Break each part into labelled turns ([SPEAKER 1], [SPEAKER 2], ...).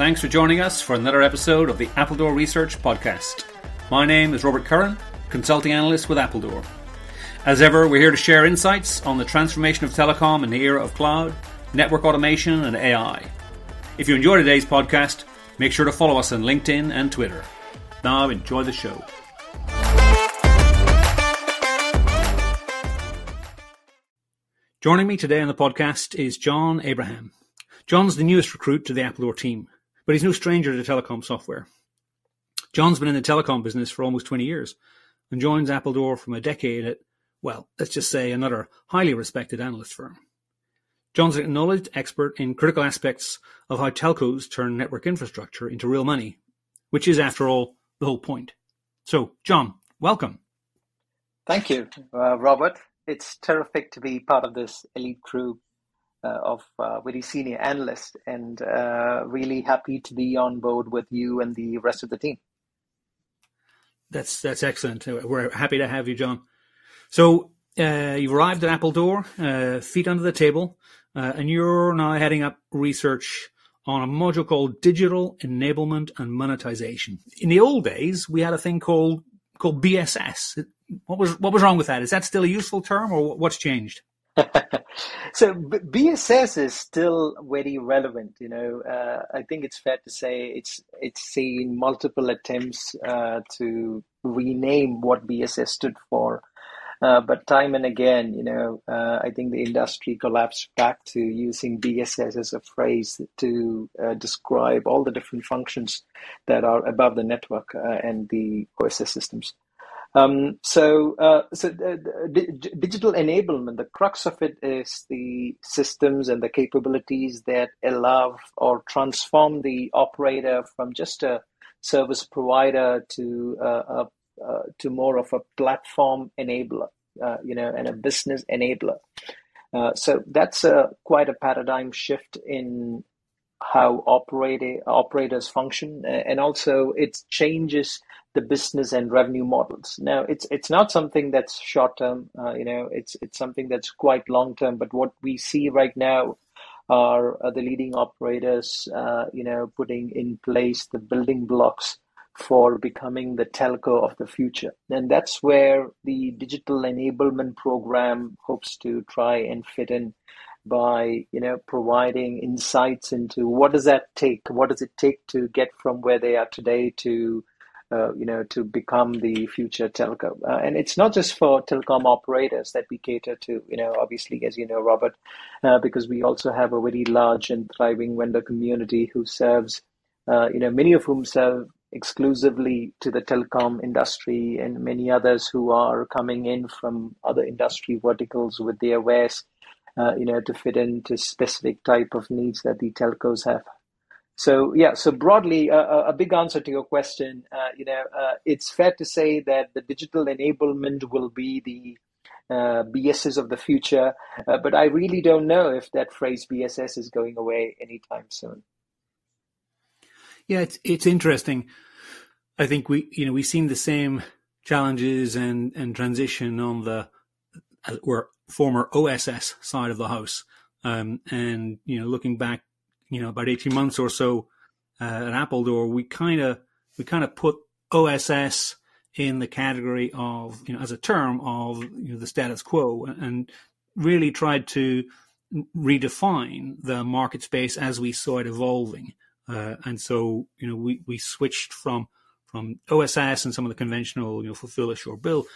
[SPEAKER 1] Thanks for joining us for another episode of the Appledore Research Podcast. My name is Robert Curran, consulting analyst with Appledore. As ever, we're here to share insights on the transformation of telecom in the era of cloud, network automation, and AI. If you enjoy today's podcast, make sure to follow us on LinkedIn and Twitter. Now, enjoy the show. Joining me today on the podcast is John Abraham. John's the newest recruit to the Appledore team, but he's no stranger to telecom software. John's been in the telecom business for almost 20 years and joins Appledore from a decade at, well, let's just say another highly respected analyst firm. John's an acknowledged expert in critical aspects of how telcos turn network infrastructure into real money, which is, after all, the whole point. So, John, welcome.
[SPEAKER 2] Thank you, uh, Robert it's terrific to be part of this elite crew of uh, very senior analysts and uh, really happy to be on board with you and the rest of the team.
[SPEAKER 1] That's that's excellent. We're happy to have you, John. So uh, you've arrived at Appledore, uh, feet under the table, uh, and you're now heading up research on a module called Digital Enablement and Monetization. In the old days, we had a thing called called BSS. What was what was wrong with that? Is that still a useful term, or what's changed?
[SPEAKER 2] So BSS is still very relevant. You know, uh, I think it's fair to say it's it's seen multiple attempts uh, to rename what BSS stood for. Uh, but time and again, you know, uh, I think the industry collapsed back to using BSS as a phrase to uh, describe all the different functions that are above the network uh, and the OSS systems. Um, so, uh, so digital enablement, the crux of it is the systems and the capabilities that allow or transform the operator from just a service provider to uh, a, uh, to more of a platform enabler, uh, you know, and a business enabler. Uh, so that's a quite a paradigm shift in how operator, operators function, and also it changes the business and revenue models. Now, it's it's not something that's short term. Uh, you know, it's it's something that's quite long term. But what we see right now are, are the leading operators, uh, you know, putting in place the building blocks for becoming the telco of the future. And that's where the digital enablement program hopes to try and fit in by you know providing insights into what does that take what does it take to get from where they are today to uh, you know, to become the future telco. Uh, and it's not just for telecom operators that we cater to, you know, obviously, as you know, Robert, uh, because we also have a very large and thriving vendor community who serves, uh, you know, many of whom serve exclusively to the telecom industry and many others who are coming in from other industry verticals with their wares, you know, to fit into specific type of needs that the telcos have. So yeah, so broadly, uh, a big answer to your question, uh, you know, uh, it's fair to say that the digital enablement will be the uh, BSS of the future, uh, but I really don't know if that phrase BSS is going away anytime soon.
[SPEAKER 1] Yeah, it's it's interesting. I think we you know we've seen the same challenges and and transition on the or former OSS side of the house, um, and you know looking back you know about eighteen months or so uh, at Appledore, we kind of we kind of put OSS in the category of you know as a term of you know the status quo and really tried to redefine the market space as we saw it evolving. Uh, and so you know we we switched from from OSS and some of the conventional you know fulfill assure bill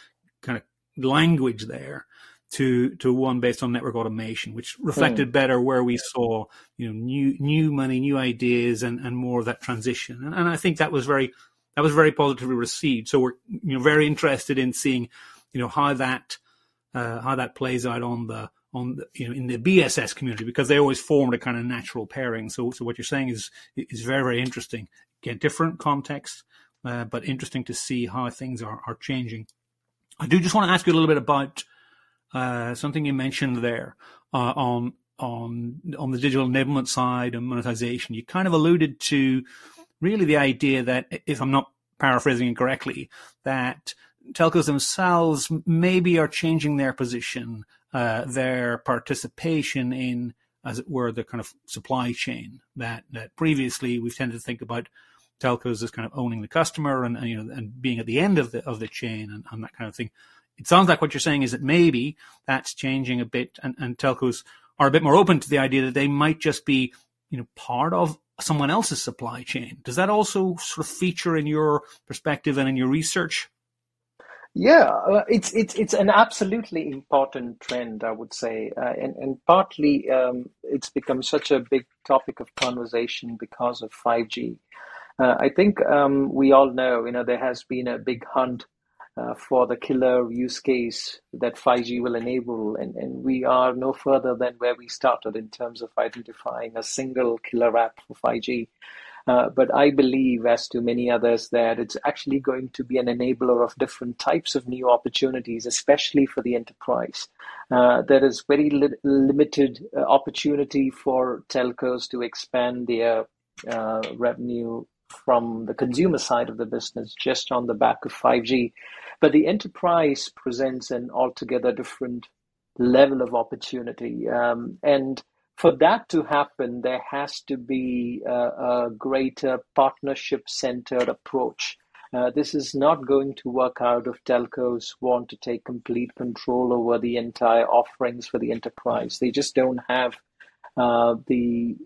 [SPEAKER 1] kind of language there to to one based on network automation, which reflected mm. better where we saw you know new new money, new ideas, and and more of that transition. And, and I think that was very that was very positively received. So we're you know very interested in seeing you know how that uh, how that plays out on the on the, you know in the BSS community because they always formed a kind of natural pairing. So so what you're saying is is very very interesting. Again, different context, uh, but interesting to see how things are are changing. I do just want to ask you a little bit about uh, something you mentioned there uh, on on on the digital enablement side and monetization. You kind of alluded to really the idea that, if I'm not paraphrasing it correctly, that telcos themselves maybe are changing their position, uh, their participation in as it were, the kind of supply chain that that previously we've tended to think about telcos as kind of owning the customer and, and you know and being at the end of the of the chain and, and, that kind of thing. It sounds like what you're saying is that maybe that's changing a bit, and, and telcos are a bit more open to the idea that they might just be you know part of someone else's supply chain. Does that also sort of feature in your perspective and in your research?
[SPEAKER 2] Yeah, uh, it's it's it's an absolutely important trend, I would say, uh, and and partly um, it's become such a big topic of conversation because of five G. Uh, I think um, we all know, you know, there has been a big hunt uh, for the killer use case that 5G will enable, and, and we are no further than where we started in terms of identifying a single killer app for 5G. Uh, but I believe, as to many others, that it's actually going to be an enabler of different types of new opportunities, especially for the enterprise. Uh, there is very li- limited uh, opportunity for telcos to expand their uh, revenue from the consumer side of the business just on the back of 5G. But the enterprise presents an altogether different level of opportunity. Um, and for that to happen, there has to be a, a greater partnership centered approach. Uh, this is not going to work out if telcos want to take complete control over the entire offerings for the enterprise. They just don't have uh, the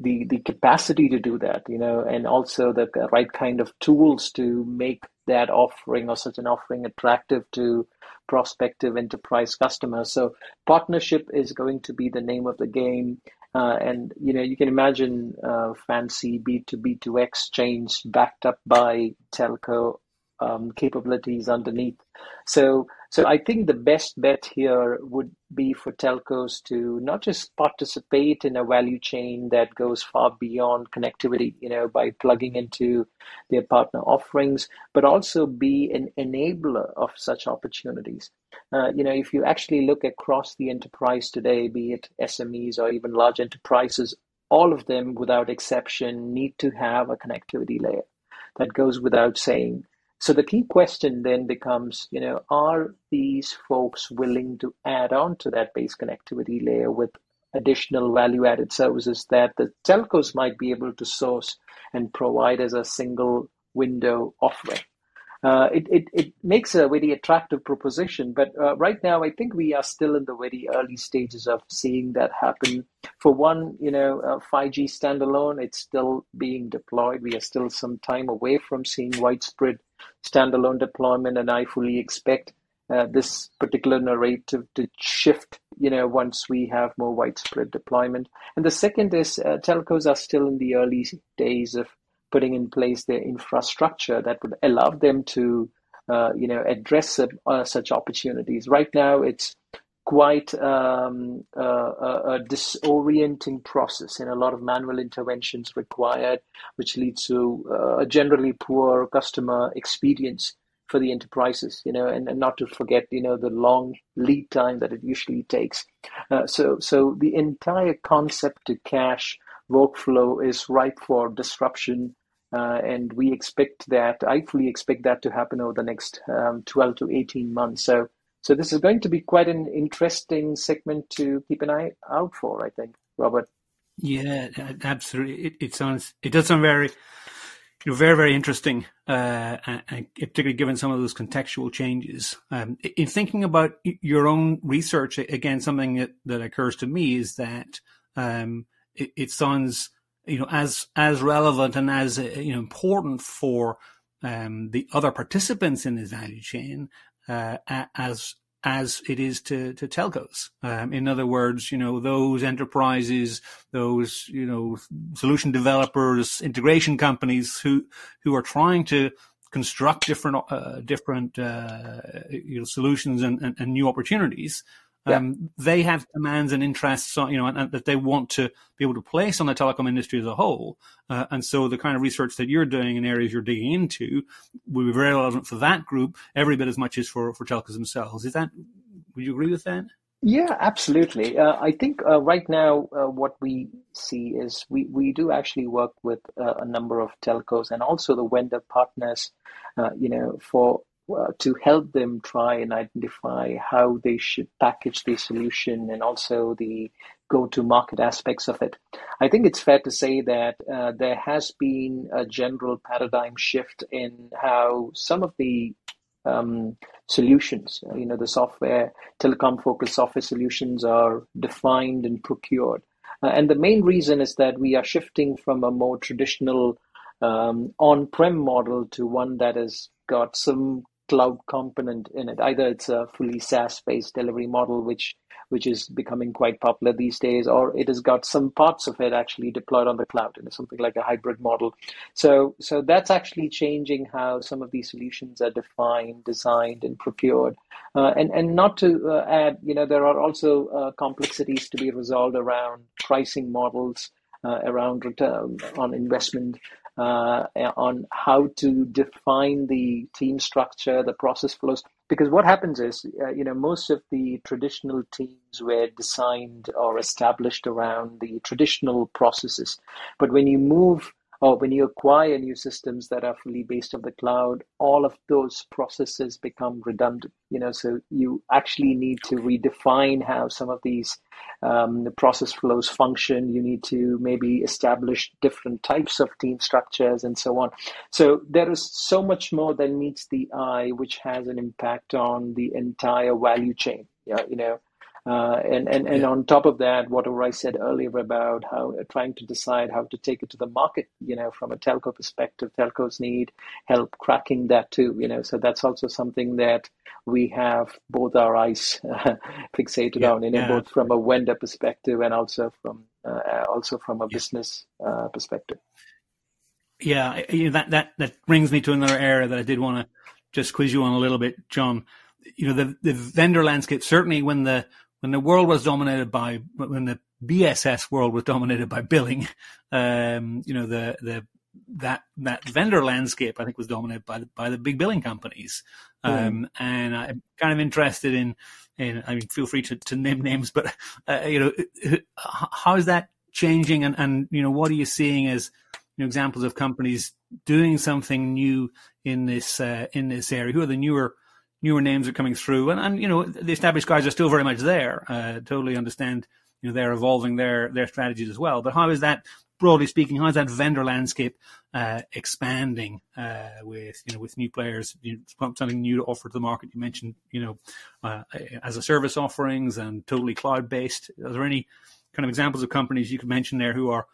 [SPEAKER 2] the the capacity to do that, you know, and also the right kind of tools to make that offering or such an offering attractive to prospective enterprise customers. So partnership is going to be the name of the game. Uh, and you know you can imagine uh, fancy B2B2 exchange backed up by telco um, capabilities underneath. So so I think the best bet here would be for telcos to not just participate in a value chain that goes far beyond connectivity, you know, by plugging into their partner offerings, but also be an enabler of such opportunities. Uh, you know, if you actually look across the enterprise today, be it SMEs or even large enterprises, all of them, without exception, need to have a connectivity layer. That goes without saying. So the key question then becomes, you know, are these folks willing to add on to that base connectivity layer with additional value added services that the telcos might be able to source and provide as a single window offering? Uh, it, it, it makes a very attractive proposition. But uh, right now, I think we are still in the very early stages of seeing that happen. For one, you know, uh, 5G standalone, it's still being deployed. We are still some time away from seeing widespread standalone deployment, and I fully expect uh, this particular narrative to shift, you know, once we have more widespread deployment. And the second is uh, telcos are still in the early days of putting in place their infrastructure that would allow them to, uh, you know, address uh, such opportunities. Right now, it's quite um, a, a, disorienting process and a lot of manual interventions required, which leads to uh, a generally poor customer experience for the enterprises, you know, and, and not to forget, you know, the long lead time that it usually takes. Uh, so, so the entire concept to cash workflow is ripe for disruption. Uh, and we expect that, I fully expect that to happen over the next um, 12 to 18 months. So, so this is going to be quite an interesting segment to keep an eye out for, I think, Robert.
[SPEAKER 1] Yeah, absolutely. It, it sounds, it does sound very, you know, very, very interesting, uh, and particularly given some of those contextual changes. Um, in thinking about your own research, again, something that, that occurs to me is that um, it, it sounds you know, as as relevant and as uh, you know important for um, the other participants in this value chain uh, as as it is to, to telcos. Um, in other words, you know, those enterprises, those, you know, solution developers, integration companies who, who are trying to construct different, uh, different, uh, you know, solutions and, and, and, new opportunities. Um, yeah. They have demands and interests, you know, and, and, that they want to be able to place on the telecom industry as a whole. Uh, and so the kind of research that you're doing in areas you're digging into will be very relevant for that group every bit as much as for, for telcos themselves. Is that, would you agree with that?
[SPEAKER 2] Yeah, absolutely. Uh, I think uh, right now uh, what we see is we, we do actually work with uh, a number of telcos and also the vendor partners, uh, you know, for uh, to help them try and identify how they should package the solution and also the go to market aspects of it. I think it's fair to say that uh, there has been a general paradigm shift in how some of the um, solutions, you know, the software, telecom focused software solutions are defined and procured. Uh, and the main reason is that we are shifting from a more traditional um, on prem model to one that has got some cloud component in it. Either it's a fully SaaS based delivery model, which which is becoming quite popular these days, or it has got some parts of it actually deployed on the cloud in something like a hybrid model. So, so that's actually changing how some of these solutions are defined, designed, and procured. Uh, and and not to uh, add, you know, there are also uh, complexities to be resolved around pricing models. Uh, around return on investment, uh, on how to define the team structure, the process flows. Because what happens is, uh, you know, most of the traditional teams were designed or established around the traditional processes. But when you move or when you acquire new systems that are fully based on the cloud, all of those processes become redundant. You know, so you actually need to redefine how some of these um, the process flows function. You need to maybe establish different types of team structures and so on. So there is so much more than meets the eye, which has an impact on the entire value chain. Yeah, you know, uh, and and, and yeah. on top of that, whatever I said earlier about how uh, trying to decide how to take it to the market, you know, from a telco perspective, telcos need help cracking that too, you know. So that's also something that we have both our eyes uh, fixated yeah, on, you know, yeah. both from a vendor perspective and also from uh, also from a business uh, perspective.
[SPEAKER 1] Yeah, that that that brings me to another area that I did want to just quiz you on a little bit, John. You know, the the vendor landscape certainly when the when the world was dominated by when the BSS world was dominated by billing, um, you know the the that that vendor landscape I think was dominated by the, by the big billing companies, mm. um, and I'm kind of interested in in I mean feel free to, to name names, but uh, you know how is that changing, and and you know what are you seeing as you know, examples of companies doing something new in this uh, in this area? Who are the newer newer names are coming through, and, and you know the established guys are still very much there. Uh, totally understand, you know, they're evolving their their strategies as well. But how is that, broadly speaking, how is that vendor landscape uh, expanding uh, with you know with new players, you know, something new to offer to the market? You mentioned, you know, uh, as a service offerings and totally cloud based. Are there any kind of examples of companies you could mention there who are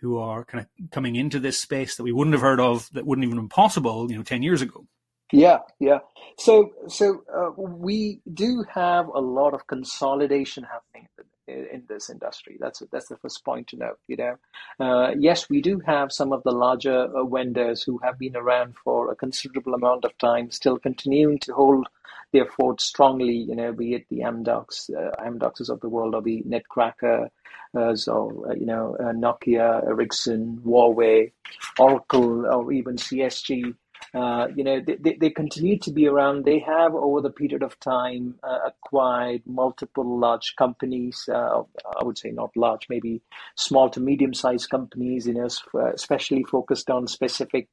[SPEAKER 1] who are kind of coming into this space that we wouldn't have heard of, that wouldn't even have been possible, you know, ten years ago?
[SPEAKER 2] Yeah, yeah. So, so uh, we do have a lot of consolidation happening in, in this industry. That's that's the first point to note. You know, uh, yes, we do have some of the larger uh, vendors who have been around for a considerable amount of time, still continuing to hold their fort strongly. You know, be it the Amdocs, uh, Amdocs of the world, or the Netcracker. Uh, so, uh, you know, uh, Nokia, Ericsson, Huawei, Oracle, or even CSG, uh, you know, they, they continue to be around. They have, over the period of time, uh, acquired multiple large companies. Uh, I would say not large, maybe small to medium-sized companies. You know, uh, especially focused on specific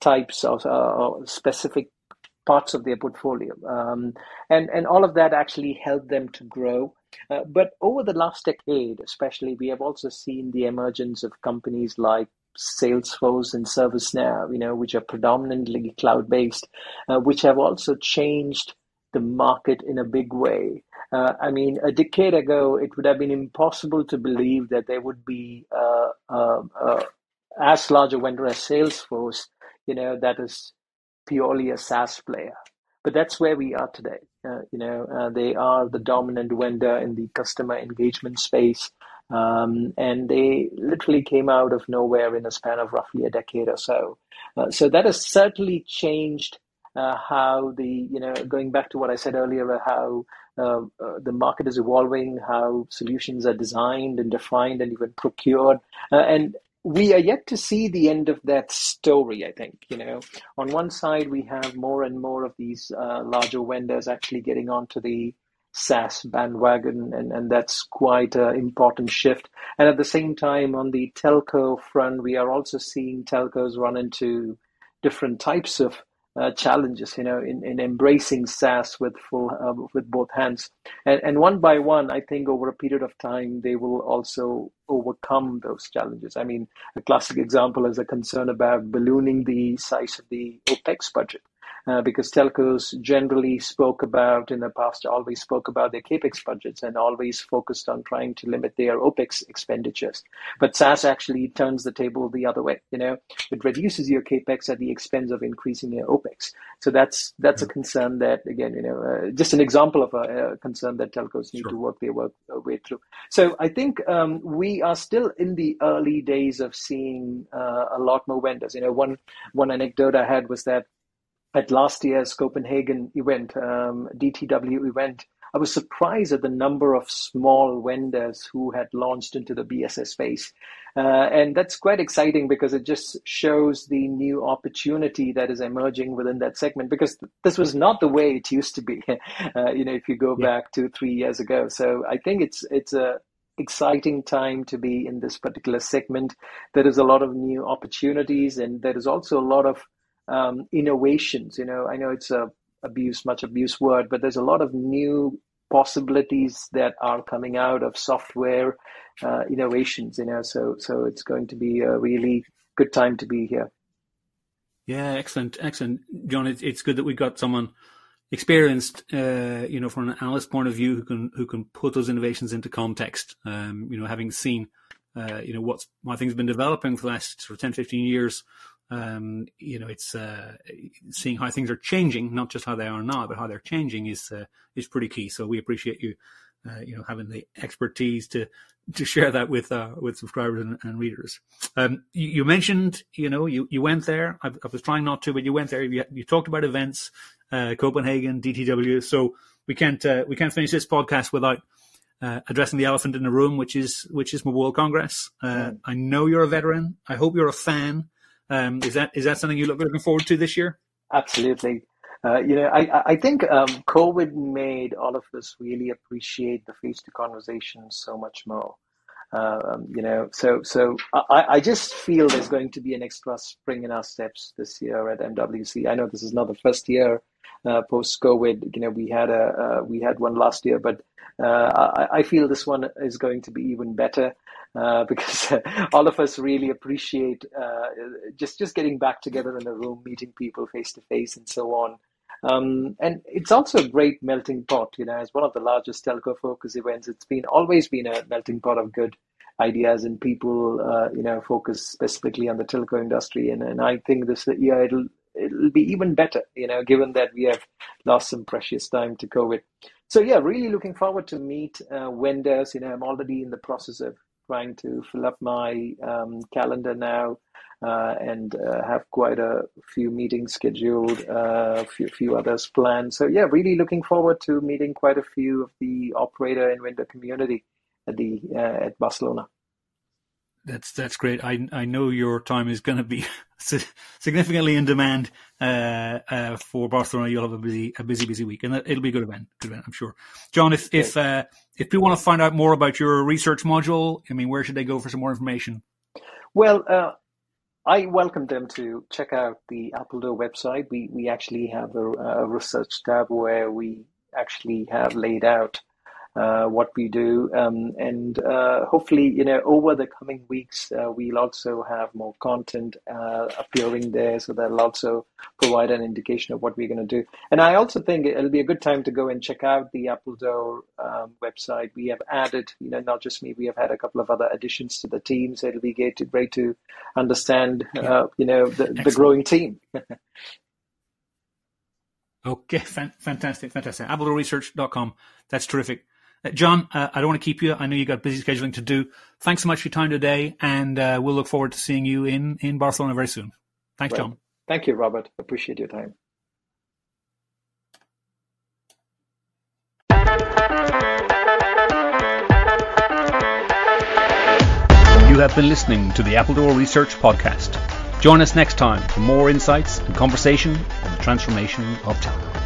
[SPEAKER 2] types of uh, specific parts of their portfolio, um, and and all of that actually helped them to grow. Uh, but over the last decade, especially, we have also seen the emergence of companies like Salesforce and ServiceNow, you know, which are predominantly cloud-based, uh, which have also changed the market in a big way. Uh, I mean, a decade ago, it would have been impossible to believe that there would be uh, uh, uh as large a vendor as Salesforce, you know, that is purely a SaaS player. But that's where we are today. Uh, you know, they are the dominant vendor in the customer engagement space. Um, and they literally came out of nowhere in a span of roughly a decade or so. Uh, so that has certainly changed uh, how the, you know, going back to what I said earlier, how uh, uh the market is evolving, how solutions are designed and defined and even procured. Uh, and we are yet to see the end of that story, I think. You know, on one side, we have more and more of these uh, larger vendors actually getting onto the SaaS bandwagon, and, and that's quite an important shift. And at the same time, on the telco front, we are also seeing telcos run into different types of uh, challenges, you know, in, in embracing SaaS with full uh, with both hands, and and one by one, I think over a period of time they will also overcome those challenges. I mean, a classic example is a concern about ballooning the size of the OPEX budget uh, because telcos generally spoke about in the past always spoke about their capex budgets and always focused on trying to limit their opex expenditures. But SaaS actually turns the table the other way. You know, it reduces your capex at the expense of increasing your opex. So that's that's a concern that again, you know, uh, just an example of a, a, concern that telcos need sure. to work their work uh, way through. So I think um, we are still in the early days of seeing uh, a lot more vendors. You know, one one anecdote I had was that at last year's Copenhagen event, um, DTW event, I was surprised at the number of small vendors who had launched into the BSS space. Uh, and that's quite exciting because it just shows the new opportunity that is emerging within that segment because th- this was not the way it used to be, uh, you know, if you go yeah. back two, three years ago. So I think it's, it's a, exciting time to be in this particular segment. There is a lot of new opportunities and there is also a lot of um, innovations. You know, I know it's a abuse, much abuse word, but there's a lot of new possibilities that are coming out of software uh, innovations. You know, so so it's going to be a really good time to be here.
[SPEAKER 1] Yeah, excellent, excellent, John. It's it's good that we've got someone experienced, uh, you know, from an analyst point of view, who can who can put those innovations into context. Um, you know, having seen, uh, you know, what's things been developing for the last sort of 10, 15 years, um, you know, it's uh, seeing how things are changing, not just how they are now, but how they're changing is uh, is pretty key. So we appreciate you, uh, you know, having the expertise to to share that with uh, with subscribers and, and readers. Um, you, you, mentioned, you know, you, you went there. I, I, was trying not to, but you went there. You, you talked about events, uh, Copenhagen, DTW. So we can't uh, we can't finish this podcast without. addressing the elephant in the room, which is which is Mobile Congress. Mm. I know you're a veteran. I hope you're a fan. Um, is that is that something you look looking forward to this year?
[SPEAKER 2] Absolutely. Uh, you know, I, I think um, COVID made all of us really appreciate the face to conversation so much more. Um, you know, so so I, I just feel there's going to be an extra spring in our steps this year at MWC. I know this is not the first year uh, post COVID. You know, we had a uh, we had one last year, but uh, I, I, feel this one is going to be even better uh, because all of us really appreciate uh, just just getting back together in a room, meeting people face to face, and so on. Um, and it's also a great melting pot. You know, as one of the largest telco focus events, it's been always been a melting pot of good ideas and people. Uh, you know, focus specifically on the telco industry, and and I think this year it'll it'll be even better. You know, given that we have lost some precious time to COVID. So yeah, really looking forward to meet uh, vendors. You know, I'm already in the process of trying to fill up my um, calendar now uh, and uh, have quite a few meetings scheduled, a uh, few, few others planned. So yeah, really looking forward to meeting quite a few of the operator and vendor community at the uh, at Barcelona.
[SPEAKER 1] That's that's great. I I know your time is going to be significantly in demand uh, uh, for Barcelona. You'll have a busy a busy busy week, and it'll be a good event. Good event, I'm sure. John, if if uh, if people want to find out more about your research module, I mean, where should they go for some more information?
[SPEAKER 2] Well, uh, I welcome them to check out the Appledore website. We we actually have a, a research tab where we actually have laid out uh, what we do. Um, and uh, hopefully, you know, over the coming weeks, uh, we'll also have more content uh, appearing there. So that'll also provide an indication of what we're going to do. And I also think it'll be a good time to go and check out the Appledore um, website. We have added, you know, not just me, we have had a couple of other additions to the team. So it'll be great to, great to understand, uh, you know, the, the growing team.
[SPEAKER 1] Okay, fantastic, fantastic. AppledoreResearch.com. That's terrific. Uh, John, uh, I don't want to keep you. I know you got busy scheduling to do. Thanks so much for your time today, and uh, we'll look forward to seeing you in, in Barcelona very soon. Thanks, John.
[SPEAKER 2] Thank you, Robert. Appreciate your time.
[SPEAKER 1] You have been listening to the Appledore Research Podcast. Join us next time for more insights and conversation on the transformation of telecom.